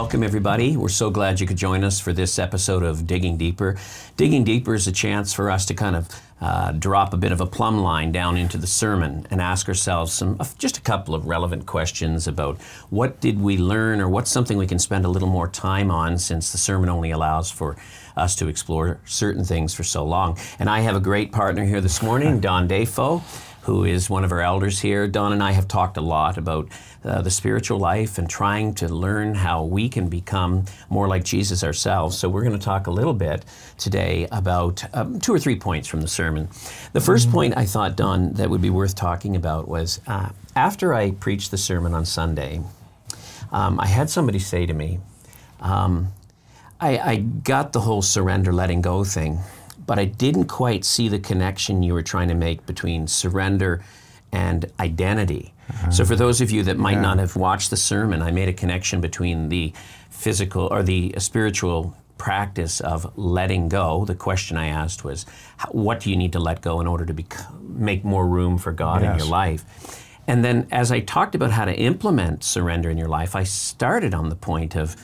Welcome, everybody. We're so glad you could join us for this episode of Digging Deeper. Digging Deeper is a chance for us to kind of uh, drop a bit of a plumb line down into the sermon and ask ourselves some just a couple of relevant questions about what did we learn or what's something we can spend a little more time on since the sermon only allows for us to explore certain things for so long. And I have a great partner here this morning, Don Defoe who is one of our elders here. Don and I have talked a lot about uh, the spiritual life and trying to learn how we can become more like Jesus ourselves. So we're going to talk a little bit today about um, two or three points from the sermon. The 1st mm-hmm. point I thought, Don, that would be worth talking about was uh, after I preached the sermon on Sunday, um, I had somebody say to me, um, I, I got the whole surrender, letting go thing but I didn't quite see the connection you were trying to make between surrender and identity. Uh-huh. So, for those of you that might yeah. not have watched the sermon, I made a connection between the physical or the spiritual practice of letting go. The question I asked was, what do you need to let go in order to make more room for God yes. in your life? And then, as I talked about how to implement surrender in your life, I started on the point of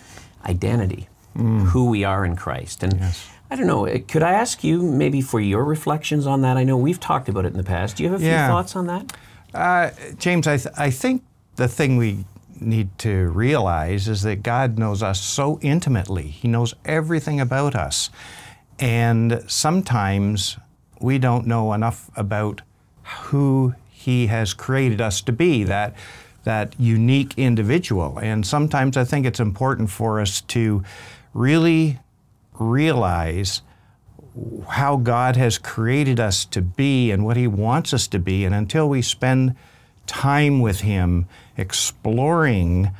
identity, mm. who we are in Christ. And yes. I don't know. Uh, could I ask you maybe for your reflections on that? I know we've talked about it in the past. Do you have a few yeah. thoughts on that? Uh, James, I, th- I think the thing we need to realize is that God knows us so intimately. He knows everything about us. And sometimes we don't know enough about who He has created us to be, that, that unique individual. And sometimes I think it's important for us to really realize how God has created us to be and what He wants us to be. And until we spend time with Him exploring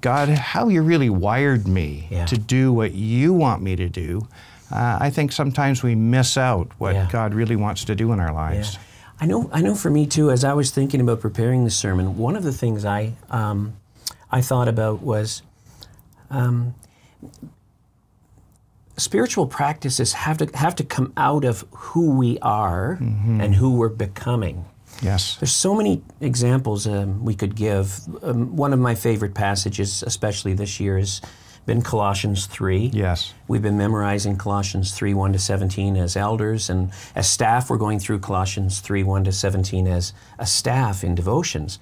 God, how you really wired me yeah. to do what you want me to do, uh, I think sometimes we miss out what yeah. God really wants to do in our lives. Yeah. I know. I know. For me too, as I was thinking about preparing the sermon, one of the things I um, I thought about was um, spiritual practices have to have to come out of who we are mm-hmm. and who we're becoming. Yes. There's so many examples um, we could give. Um, one of my favorite passages, especially this year, has been Colossians 3. Yes. We've been memorizing Colossians 3 1 to 17 as elders, and as staff, we're going through Colossians 3 1 to 17 as a staff in devotions.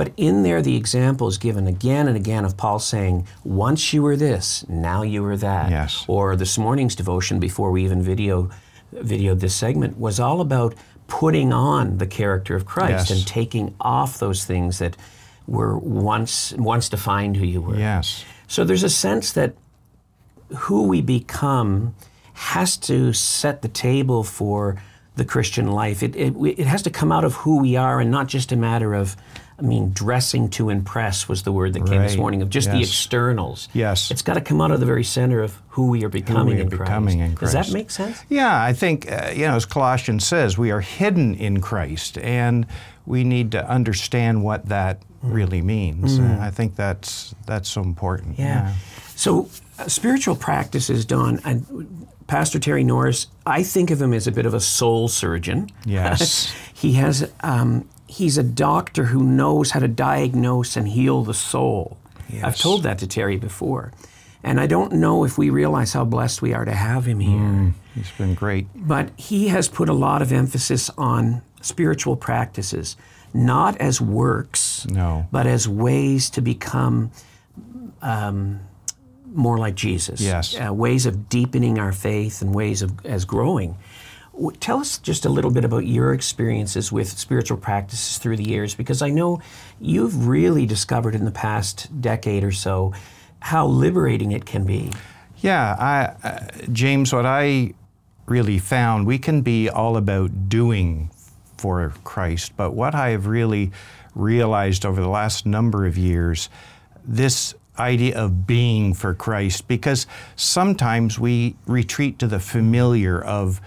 But in there, the example is given again and again of Paul saying, once you were this, now you are that. Yes. Or this morning's devotion before we even video, videoed this segment was all about putting on the character of Christ yes. and taking off those things that were once, once defined who you were. Yes. So there's a sense that who we become has to set the table for the Christian life. It, it, it has to come out of who we are and not just a matter of I mean, dressing to impress was the word that came right. this morning of just yes. the externals. Yes. It's got to come out of the very center of who we are becoming, we are in, becoming Christ. in Christ. Does that make sense? Yeah, I think, uh, you know, as Colossians says, we are hidden in Christ, and we need to understand what that mm. really means. Mm. I think that's, that's so important. Yeah. yeah. So, spiritual practices, Don, and Pastor Terry Norris, I think of him as a bit of a soul surgeon. Yes. he has um, he's a doctor who knows how to diagnose and heal the soul. Yes. I've told that to Terry before. And I don't know if we realize how blessed we are to have him here. Mm, he's been great. But he has put a lot of emphasis on spiritual practices, not as works, no. but as ways to become um, more like Jesus. Yes. Uh, ways of deepening our faith and ways of as growing. Tell us just a little bit about your experiences with spiritual practices through the years, because I know you've really discovered in the past decade or so how liberating it can be. Yeah, I, uh, James, what I really found, we can be all about doing for Christ, but what I have really realized over the last number of years, this idea of being for Christ, because sometimes we retreat to the familiar of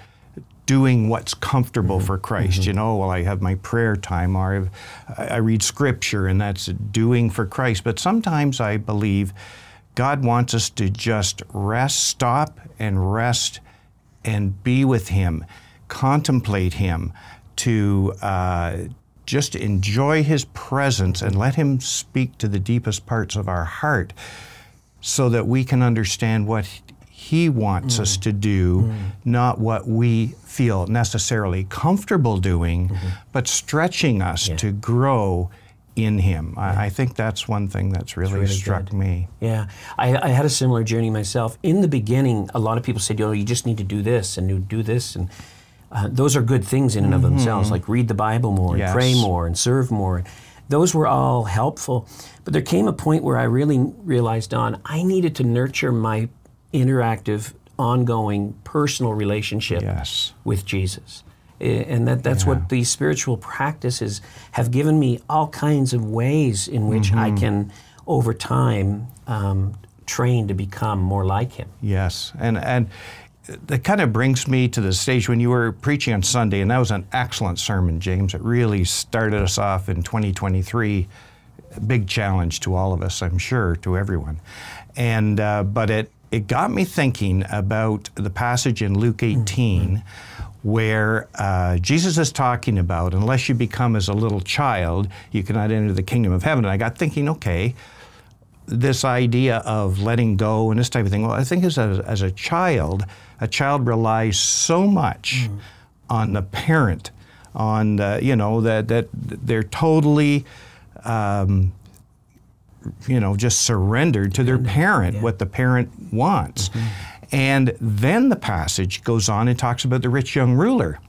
doing what's comfortable mm-hmm. for Christ. Mm-hmm. You know, well, I have my prayer time, or I, I read scripture, and that's doing for Christ. But sometimes I believe God wants us to just rest, stop, and rest and be with Him, contemplate Him, to uh, just enjoy His presence and let Him speak to the deepest parts of our heart. so that we can understand what He wants us to do, not what we feel necessarily comfortable doing, but stretching us Yeah. to grow in Him. I, I think that's one thing that's really, really struck good. me. Yeah, I, I had a similar journey myself. In the beginning, a lot of people said, "You know, you just need to do this and you do this," and uh, those are good things in and of themselves. Like read the Bible more, and pray more, and serve more. Those were all helpful. But there came a point where I really realized, Don, I needed to nurture my interactive, ongoing, personal relationship Yes. with Jesus. And that, that's what these spiritual practices have given me all kinds of ways in which I can, over time, um, train to become more like Him. Yes, and and that kind of brings me to the stage when you were preaching on Sunday, and that was an excellent sermon, James. It really started us off in 2023. A big challenge to all of us, I'm sure, to everyone. And uh, but it it got me thinking about the passage in Luke 18. Where uh, Jesus is talking about, unless you become as a little child, you cannot enter the kingdom of heaven. And I got thinking, okay, this idea of letting go and this type of thing. Well, I think as a, as a child, a child relies so much on the parent, on the, you know that that they're totally, um, you know, just surrendered to their parent, what the parent wants. And then the passage goes on and talks about the rich young ruler.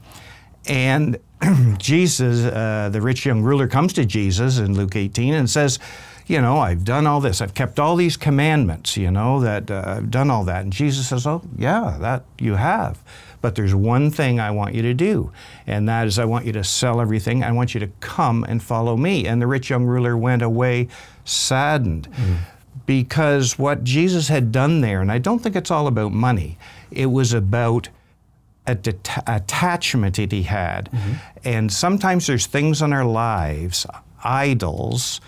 And Jesus, uh, the rich young ruler, comes to Jesus in Luke 18 and says, You know, I've done all this. I've kept all these commandments, you know, that uh, I've done all that. And Jesus says, Oh, yeah, that you have. But there's one thing I want you to do, and that is I want you to sell everything. I want you to come and follow me. And the rich young ruler went away saddened because what Jesus had done there, and I don't think it's all about money, it was about a deta- attachment that he had. And sometimes there's things in our lives, idols,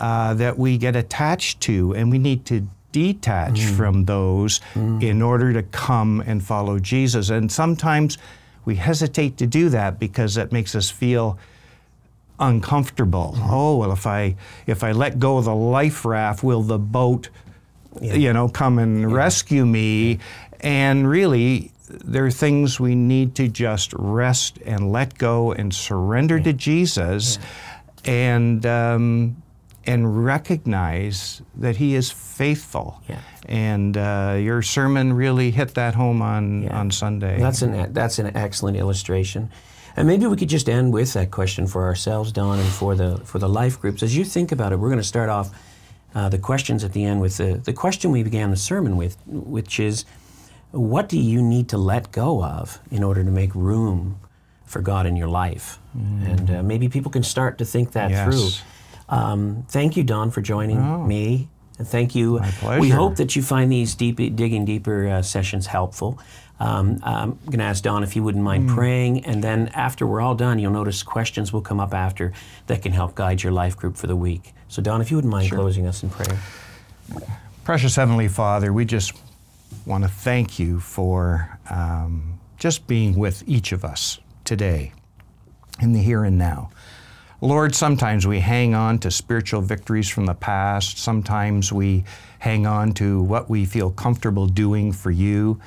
uh, that we get attached to, and we need to detach from those in order to come and follow Jesus. And sometimes we hesitate to do that because that makes us feel uncomfortable. Oh well, if I if I let go of the life raft, will the boat, you know, come and rescue me? And really, there are things we need to just rest and let go and surrender to Jesus, and um, and recognize that He is faithful. Yeah. And uh, your sermon really hit that home on Yeah. on Sunday. That's an that's an excellent illustration. And maybe we could just end with that question for ourselves, Don, and for the for the life groups. As you think about it, we're going to start off uh, the questions at the end with the, the question we began the sermon with, which is, what do you need to let go of in order to make room for God in your life? And uh, maybe people can start to think that Yes. through. Um, thank you, Don, for joining me. And thank you. My We hope that you find these deep, digging deeper uh, sessions helpful. Um, I'm going to ask Don if he wouldn't mind Hmm. praying, and then after we're all done, you'll notice questions will come up after that can help guide your life group for the week. So, Don, if you wouldn't mind closing us in prayer. Precious Heavenly Father, we just want to thank you for um, just being with each of us today in the here and now. Lord, sometimes we hang on to spiritual victories from the past. Sometimes we hang on to what we feel comfortable doing for you.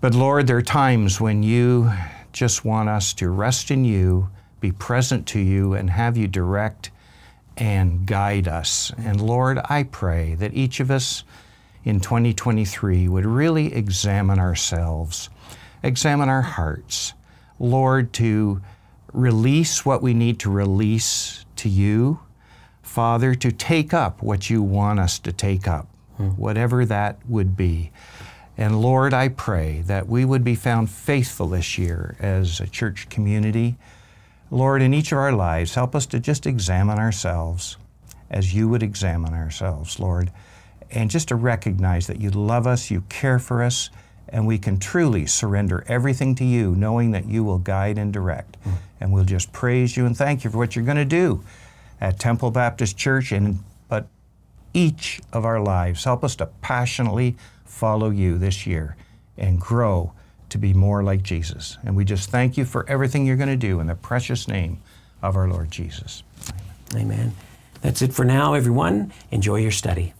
But Lord, there are times when you just want us to rest in you, be present to you, and have you direct and guide us. And Lord, I pray that each of us in 2023 would really examine ourselves, examine our hearts. Lord, to release what we need to release to you. Father, to take up what you want us to take up, hmm. whatever that would be. And Lord, I pray that we would be found faithful this year as a church community. Lord, in each of our lives, help us to just examine ourselves as you would examine ourselves, Lord, and just to recognize that you love us, you care for us, and we can truly surrender everything to you, knowing that you will guide and direct. And we'll just praise you and thank you for what you're going to do at Temple Baptist Church, and but each of our lives. Help us to passionately follow you this year and grow to be more like Jesus. And we just thank you for everything you're going to do in the precious name of our Lord Jesus. Amen. That's it for now, everyone. Enjoy your study.